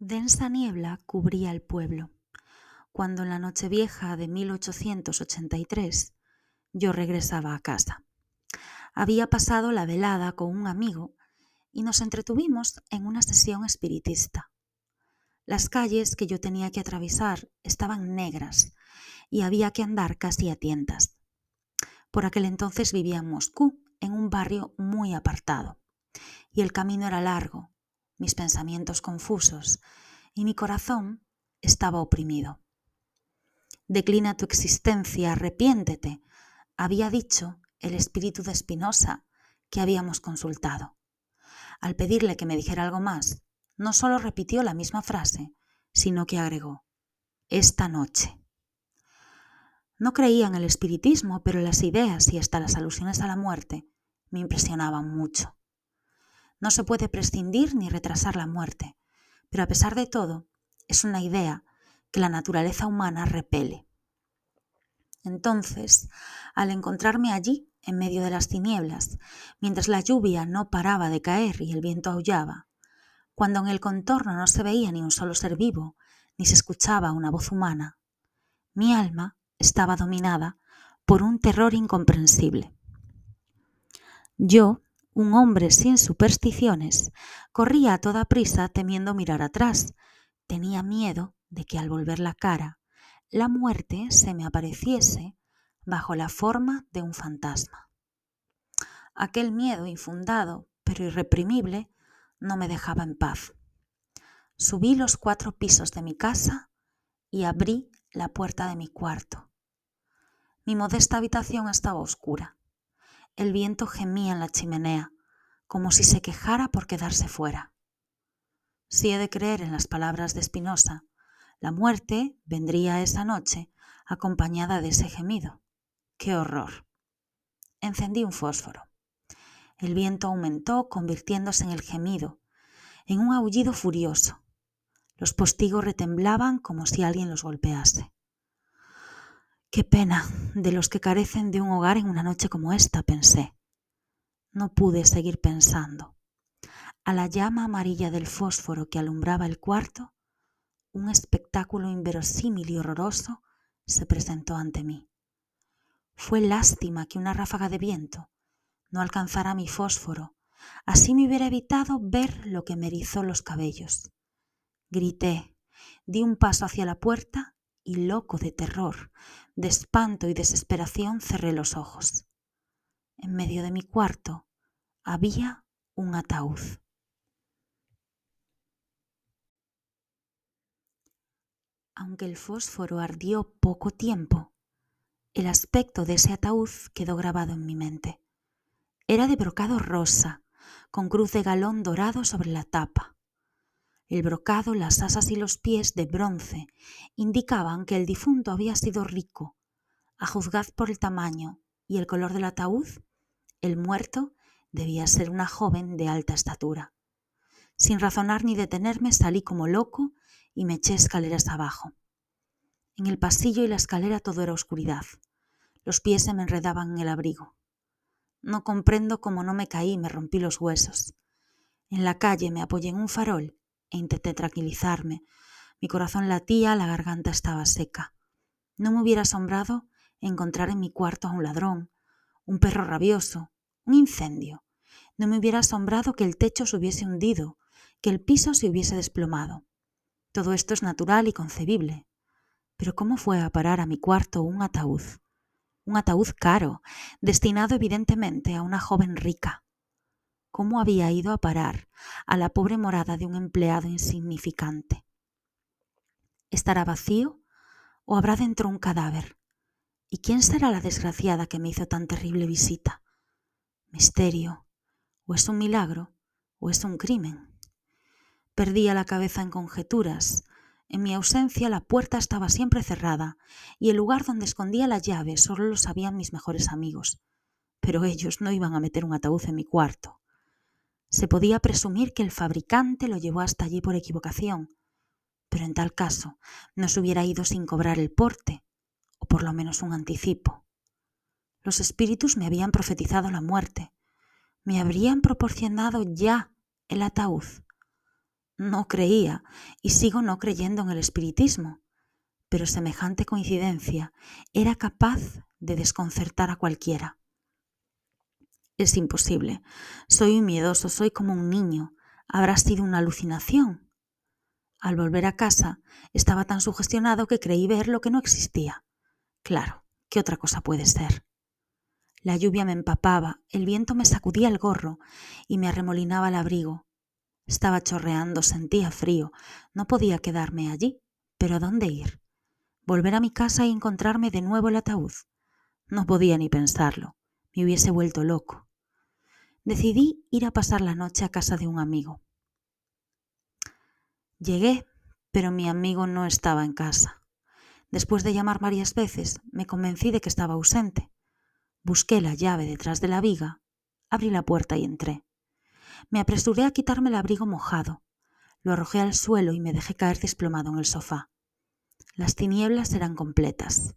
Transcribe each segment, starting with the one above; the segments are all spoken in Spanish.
Densa niebla cubría el pueblo, cuando en la Nochevieja de 1883 yo regresaba a casa. Había pasado la velada con un amigo y nos entretuvimos en una sesión espiritista. Las calles que yo tenía que atravesar estaban negras y había que andar casi a tientas. Por aquel entonces vivía en Moscú, en un barrio muy apartado, y el camino era largo, mis pensamientos confusos, y mi corazón estaba oprimido. Declina tu existencia, arrepiéntete, había dicho el espíritu de Spinoza que habíamos consultado. Al pedirle que me dijera algo más, no solo repitió la misma frase, sino que agregó, esta noche. No creía en el espiritismo, pero las ideas y hasta las alusiones a la muerte me impresionaban mucho. No se puede prescindir ni retrasar la muerte, pero a pesar de todo, es una idea que la naturaleza humana repele. Entonces, al encontrarme allí, en medio de las tinieblas, mientras la lluvia no paraba de caer y el viento aullaba, cuando en el contorno no se veía ni un solo ser vivo, ni se escuchaba una voz humana, mi alma estaba dominada por un terror incomprensible. Yo un hombre sin supersticiones, corría a toda prisa temiendo mirar atrás. Tenía miedo de que al volver la cara, la muerte se me apareciese bajo la forma de un fantasma. Aquel miedo infundado, pero irreprimible, no me dejaba en paz. Subí los cuatro pisos de mi casa y abrí la puerta de mi cuarto. Mi modesta habitación estaba oscura. El viento gemía en la chimenea, como si se quejara por quedarse fuera. Si he de creer en las palabras de Spinoza, la muerte vendría esa noche acompañada de ese gemido. ¡Qué horror! Encendí un fósforo. El viento aumentó, convirtiéndose en el gemido, en un aullido furioso. Los postigos retemblaban como si alguien los golpease. Qué pena de los que carecen de un hogar en una noche como esta, pensé. No pude seguir pensando. A la llama amarilla del fósforo que alumbraba el cuarto, un espectáculo inverosímil y horroroso se presentó ante mí. Fue lástima que una ráfaga de viento no alcanzara mi fósforo, así me hubiera evitado ver lo que me erizó los cabellos. Grité, di un paso hacia la puerta y loco de terror, de espanto y desesperación cerré los ojos. En medio de mi cuarto había un ataúd. Aunque el fósforo ardió poco tiempo, el aspecto de ese ataúd quedó grabado en mi mente. Era de brocado rosa, con cruz de galón dorado sobre la tapa. El brocado, las asas y los pies de bronce indicaban que el difunto había sido rico. A juzgar por el tamaño y el color del ataúd, el muerto debía ser una joven de alta estatura. Sin razonar ni detenerme, salí como loco y me eché escaleras abajo. En el pasillo y la escalera todo era oscuridad. Los pies se me enredaban en el abrigo. No comprendo cómo no me caí y me rompí los huesos. En la calle me apoyé en un farol e intenté tranquilizarme. Mi corazón latía, la garganta estaba seca. No me hubiera asombrado encontrar en mi cuarto a un ladrón, un perro rabioso, un incendio. No me hubiera asombrado que el techo se hubiese hundido, que el piso se hubiese desplomado. Todo esto es natural y concebible. Pero ¿cómo fue a parar a mi cuarto un ataúd? Un ataúd caro, destinado evidentemente a una joven rica cómo había ido a parar a la pobre morada de un empleado insignificante. ¿Estará vacío o habrá dentro un cadáver? ¿Y quién será la desgraciada que me hizo tan terrible visita? Misterio. ¿O es un milagro o es un crimen? Perdía la cabeza en conjeturas. En mi ausencia la puerta estaba siempre cerrada y el lugar donde escondía la llave solo lo sabían mis mejores amigos. Pero ellos no iban a meter un ataúd en mi cuarto. Se podía presumir que el fabricante lo llevó hasta allí por equivocación, pero en tal caso no se hubiera ido sin cobrar el porte, o por lo menos un anticipo. Los espíritus me habían profetizado la muerte, me habrían proporcionado ya el ataúd. No creía y sigo no creyendo en el espiritismo, pero semejante coincidencia era capaz de desconcertar a cualquiera. Es imposible. Soy un miedoso, soy como un niño. ¿Habrá sido una alucinación? Al volver a casa, estaba tan sugestionado que creí ver lo que no existía. Claro, ¿qué otra cosa puede ser? La lluvia me empapaba, el viento me sacudía el gorro y me arremolinaba el abrigo. Estaba chorreando, sentía frío. No podía quedarme allí. ¿Pero a dónde ir? ¿Volver a mi casa y encontrarme de nuevo el ataúd? No podía ni pensarlo. Me hubiese vuelto loco. Decidí ir a pasar la noche a casa de un amigo. Llegué, pero mi amigo no estaba en casa. Después de llamar varias veces, me convencí de que estaba ausente. Busqué la llave detrás de la viga, abrí la puerta y entré. Me apresuré a quitarme el abrigo mojado. Lo arrojé al suelo y me dejé caer desplomado en el sofá. Las tinieblas eran completas.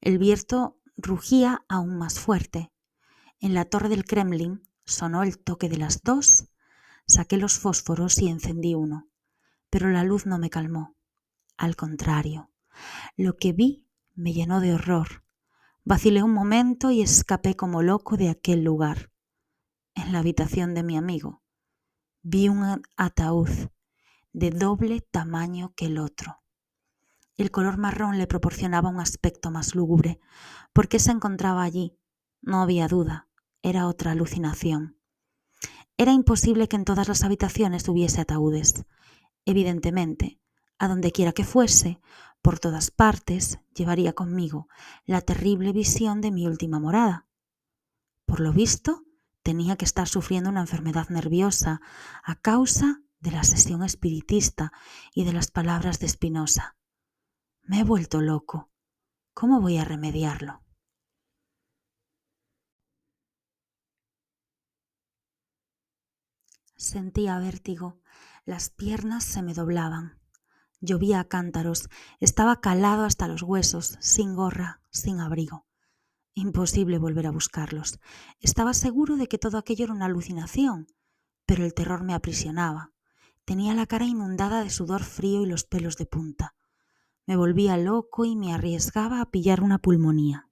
El viento rugía aún más fuerte. En la torre del Kremlin sonó el toque de las dos. Saqué los fósforos y encendí uno. Pero la luz no me calmó. Al contrario, lo que vi me llenó de horror. Vacilé un momento y escapé como loco de aquel lugar en la habitación de mi amigo, vi un ataúd de doble tamaño que el otro. El color marrón le proporcionaba un aspecto más lúgubre. ¿Por qué se encontraba allí? No había duda, era otra alucinación. Era imposible que en todas las habitaciones hubiese ataúdes. Evidentemente, a donde quiera que fuese, por todas partes, llevaría conmigo la terrible visión de mi última morada. Por lo visto, tenía que estar sufriendo una enfermedad nerviosa a causa de la sesión espiritista y de las palabras de Spinoza. Me he vuelto loco. ¿Cómo voy a remediarlo? Sentía vértigo, las piernas se me doblaban. Llovía a cántaros, estaba calado hasta los huesos, sin gorra, sin abrigo. Imposible volver a buscarlos. Estaba seguro de que todo aquello era una alucinación, pero el terror me aprisionaba. Tenía la cara inundada de sudor frío y los pelos de punta. Me volvía loco y me arriesgaba a pillar una pulmonía.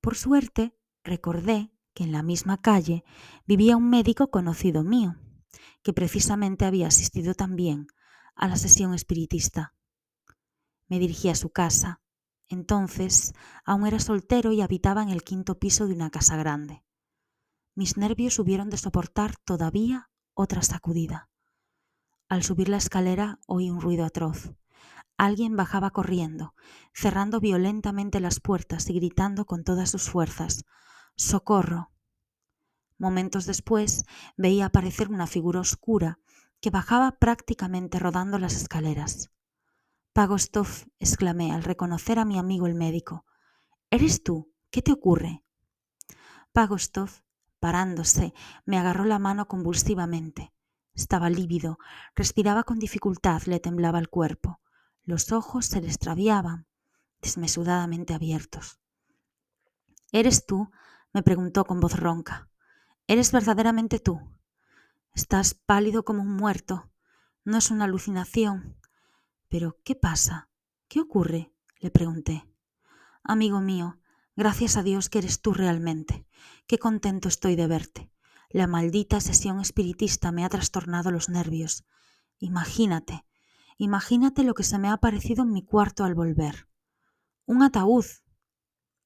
Por suerte, recordé que en la misma calle vivía un médico conocido mío, que precisamente había asistido también a la sesión espiritista. Me dirigí a su casa, entonces aún era soltero y habitaba en el quinto piso de una casa grande. Mis nervios hubieron de soportar todavía otra sacudida. Al subir la escalera oí un ruido atroz. Alguien bajaba corriendo, cerrando violentamente las puertas y gritando con todas sus fuerzas ¡Socorro! Momentos después veía aparecer una figura oscura que bajaba prácticamente rodando las escaleras. Pagostov, exclamé al reconocer a mi amigo el médico. ¿Eres tú? ¿Qué te ocurre? Pagostov, parándose, me agarró la mano convulsivamente. Estaba lívido, respiraba con dificultad, le temblaba el cuerpo. Los ojos se le extraviaban, desmesuradamente abiertos. ¿Eres tú? Me preguntó con voz ronca. ¿Eres verdaderamente tú? Estás pálido como un muerto. No es una alucinación. Pero, ¿qué pasa? ¿Qué ocurre? le pregunté. Amigo mío, gracias a Dios que eres tú realmente. Qué contento estoy de verte. La maldita sesión espiritista me ha trastornado los nervios. Imagínate, imagínate lo que se me ha aparecido en mi cuarto al volver. Un ataúd.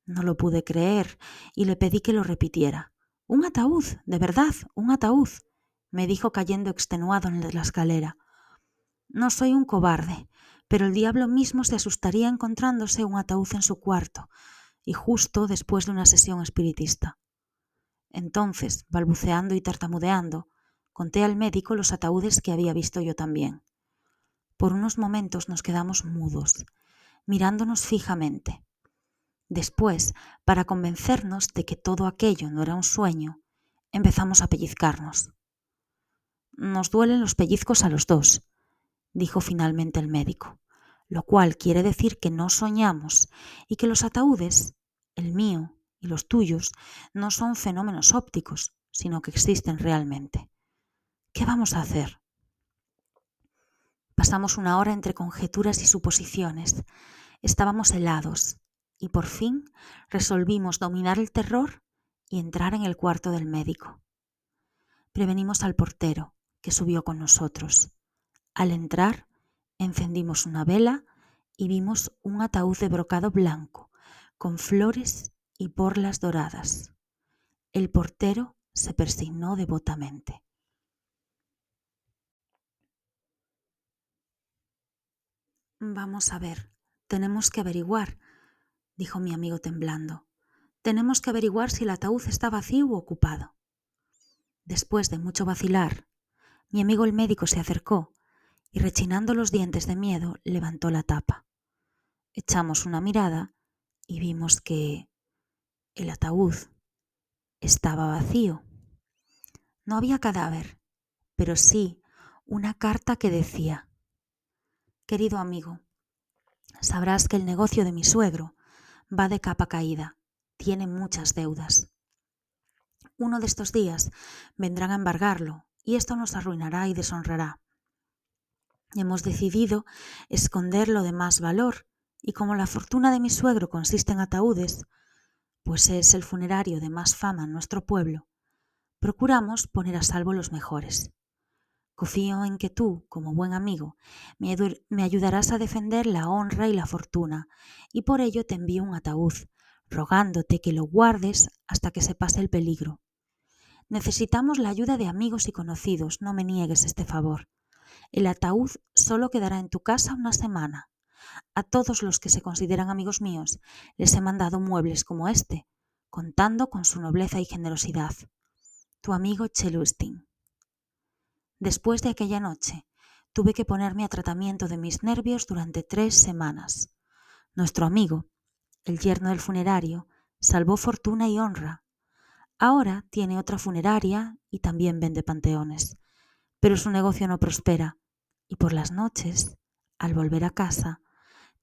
No lo pude creer y le pedí que lo repitiera. Un ataúd, de verdad, un ataúd, me dijo cayendo extenuado en la escalera. No soy un cobarde, pero el diablo mismo se asustaría encontrándose un ataúd en su cuarto, y justo después de una sesión espiritista. Entonces, balbuceando y tartamudeando, conté al médico los ataúdes que había visto yo también. Por unos momentos nos quedamos mudos, mirándonos fijamente. Después, para convencernos de que todo aquello no era un sueño, empezamos a pellizcarnos. Nos duelen los pellizcos a los dos, dijo finalmente el médico, lo cual quiere decir que no soñamos y que los ataúdes, el mío y los tuyos, no son fenómenos ópticos, sino que existen realmente. ¿Qué vamos a hacer? Pasamos una hora entre conjeturas y suposiciones. Estábamos helados y por fin resolvimos dominar el terror y entrar en el cuarto del médico. Prevenimos al portero, que subió con nosotros. Al entrar, encendimos una vela y vimos un ataúd de brocado blanco, con flores y borlas doradas. El portero se persignó devotamente. Vamos a ver, tenemos que averiguar, dijo mi amigo temblando. Tenemos que averiguar si el ataúd está vacío o ocupado. Después de mucho vacilar, mi amigo el médico se acercó y rechinando los dientes de miedo levantó la tapa. Echamos una mirada y vimos que el ataúd estaba vacío. No había cadáver, pero sí una carta que decía, Querido amigo, sabrás que el negocio de mi suegro va de capa caída, tiene muchas deudas. Uno de estos días vendrán a embargarlo y esto nos arruinará y deshonrará. Hemos decidido esconder lo de más valor y como la fortuna de mi suegro consiste en ataúdes, pues es el funerario de más fama en nuestro pueblo, procuramos poner a salvo los mejores. Confío en que tú, como buen amigo, me, ayudarás a defender la honra y la fortuna, y por ello te envío un ataúd, rogándote que lo guardes hasta que se pase el peligro. Necesitamos la ayuda de amigos y conocidos, no me niegues este favor. El ataúd solo quedará en tu casa una semana. A todos los que se consideran amigos míos les he mandado muebles como este, contando con su nobleza y generosidad. Tu amigo Chelustin. Después de aquella noche, tuve que ponerme a tratamiento de mis nervios durante tres semanas. Nuestro amigo, el yerno del funerario, salvó fortuna y honra. Ahora tiene otra funeraria y también vende panteones. Pero su negocio no prospera y por las noches, al volver a casa,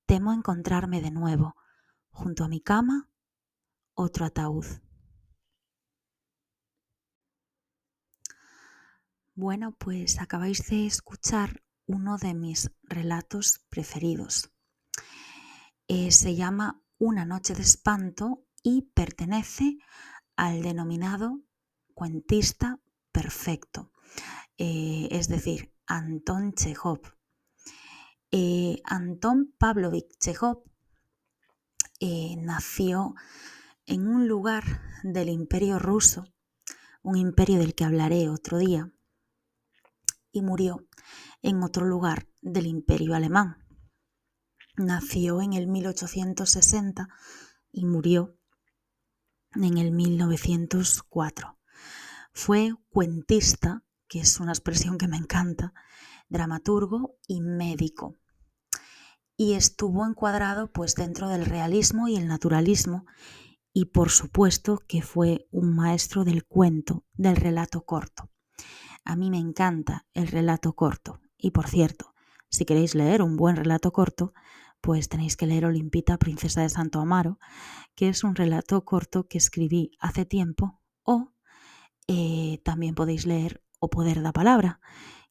temo encontrarme de nuevo, junto a mi cama, otro ataúd. Bueno, pues acabáis de escuchar uno de mis relatos preferidos. Eh, se llama Una noche de espanto y pertenece al denominado cuentista perfecto, eh, es decir, Anton Chekhov. Eh, Anton Pavlovich Chekhov eh, nació en un lugar del imperio ruso, un imperio del que hablaré otro día, y murió en otro lugar del imperio alemán. Nació en el 1860 y murió en el 1904. Fue cuentista, que es una expresión que me encanta, dramaturgo y médico. Y estuvo encuadrado pues dentro del realismo y el naturalismo y por supuesto que fue un maestro del cuento, del relato corto. A mí me encanta el relato corto y por cierto, si queréis leer un buen relato corto, pues tenéis que leer Olimpita, Princesa de Santo Amaro, que es un relato corto que escribí hace tiempo, o eh, también podéis leer O Poder da Palabra,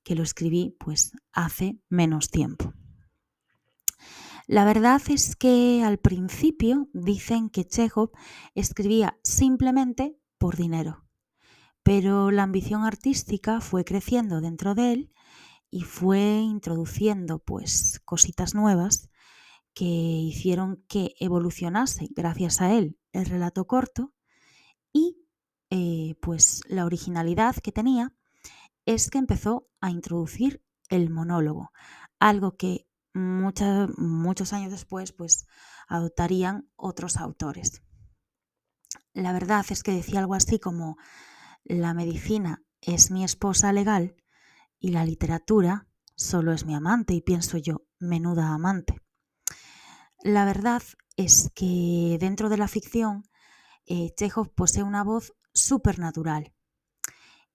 que lo escribí pues hace menos tiempo. La verdad es que al principio dicen que Chekhov escribía simplemente por dinero, pero la ambición artística fue creciendo dentro de él y fue introduciendo pues cositas nuevas que hicieron que evolucionase gracias a él el relato corto y eh, pues la originalidad que tenía es que empezó a introducir el monólogo, algo que muchos años después pues adoptarían otros autores. La verdad es que decía algo así como la medicina es mi esposa legal y la literatura solo es mi amante y pienso yo, menuda amante. La verdad es que dentro de la ficción, eh, Chekhov posee una voz supernatural.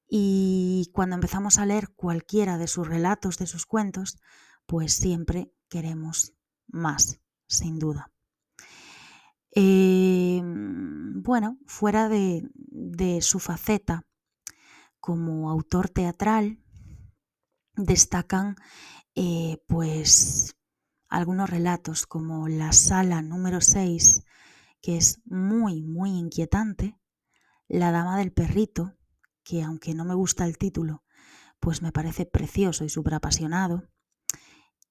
Y cuando empezamos a leer cualquiera de sus relatos, de sus cuentos, pues siempre queremos más, sin duda. Em, bueno, fuera de, de su faceta como autor teatral, destacan eh, pues algunos relatos como la sala número 6, que es muy, muy inquietante, La Dama del Perrito, que aunque no me gusta el título, pues me parece precioso y súper apasionado.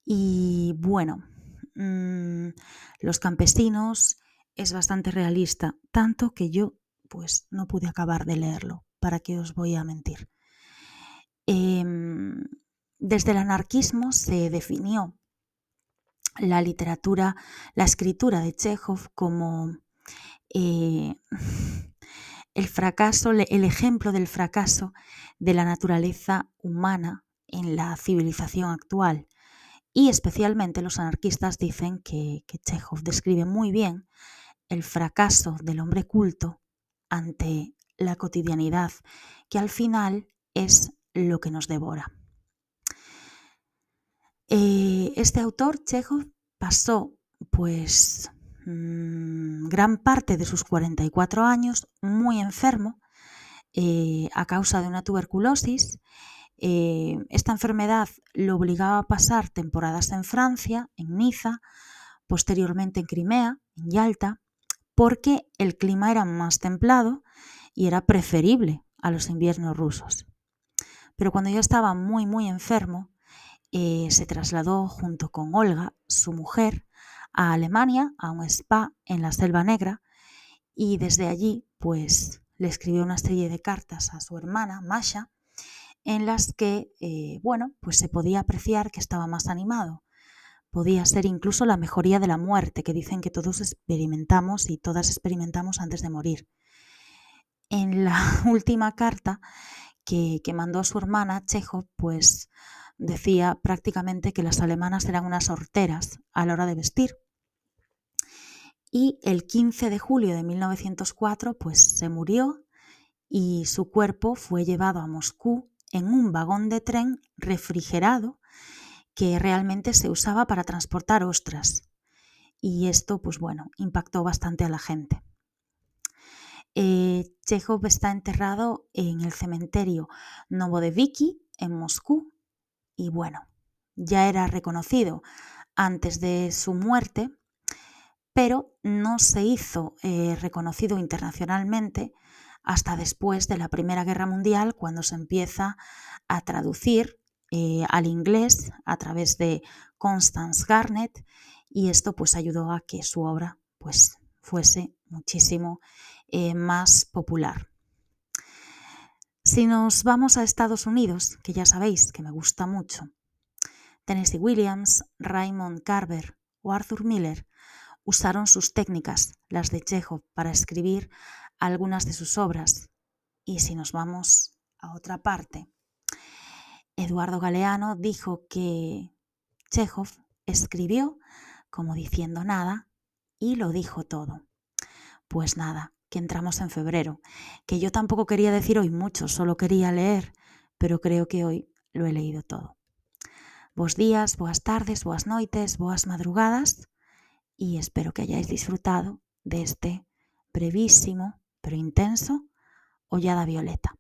Y bueno, mm, Los campesinos es bastante realista, tanto que yo pues no pude acabar de leerlo, ¿para qué os voy a mentir? Em, desde el anarquismo se definió la literatura, la escritura de Chekhov como eh, el fracaso, el ejemplo del fracaso de la naturaleza humana en la civilización actual. Y especialmente los anarquistas dicen que, que Chekhov describe muy bien el fracaso del hombre culto ante la cotidianidad, que al final es lo que nos devora. Eh, este autor, Chekhov, pasó pues mm, gran parte de sus 44 años muy enfermo eh, a causa de una tuberculosis. Eh, esta enfermedad lo obligaba a pasar temporadas en Francia, en Niza, posteriormente en Crimea, en Yalta, porque el clima era más templado y era preferible a los inviernos rusos. Pero cuando ya estaba muy, muy enfermo, eh, se trasladó junto con Olga, su mujer, a Alemania, a un spa en la Selva Negra, y desde allí, pues, le escribió una serie de cartas a su hermana, Masha, en las que, eh, bueno, pues se podía apreciar que estaba más animado, podía ser incluso la mejoría de la muerte que dicen que todos experimentamos y todas experimentamos antes de morir. En la última carta que, mandó a su hermana, Chejo, pues decía prácticamente que las alemanas eran unas horteras a la hora de vestir. Y el 15 de julio de 1904 pues se murió y su cuerpo fue llevado a Moscú en un vagón de tren refrigerado que realmente se usaba para transportar ostras. Y esto, pues bueno, impactó bastante a la gente. Eh, Chekhov está enterrado en el cementerio Novodeviki, en Moscú, y bueno, ya era reconocido antes de su muerte, pero no se hizo eh, reconocido internacionalmente hasta después de la Primera Guerra Mundial, cuando se empieza a traducir eh, al inglés a través de Constance Garnett y esto pues ayudó a que su obra pues fuese muchísimo eh, más popular. Si nos vamos a Estados Unidos, que ya sabéis que me gusta mucho, Tennessee Williams, Raymond Carver o Arthur Miller usaron sus técnicas, las de Chekhov, para escribir algunas de sus obras. Y si nos vamos a otra parte, Eduardo Galeano dijo que Chekhov escribió como diciendo nada y lo dijo todo. Pues nada, que entramos en febrero, que yo tampoco quería decir hoy mucho, solo quería leer, pero creo que hoy lo he leído todo. Bos días, boas tardes, boas noites, boas madrugadas y espero que hayáis disfrutado de este brevísimo pero intenso Hollada Violeta.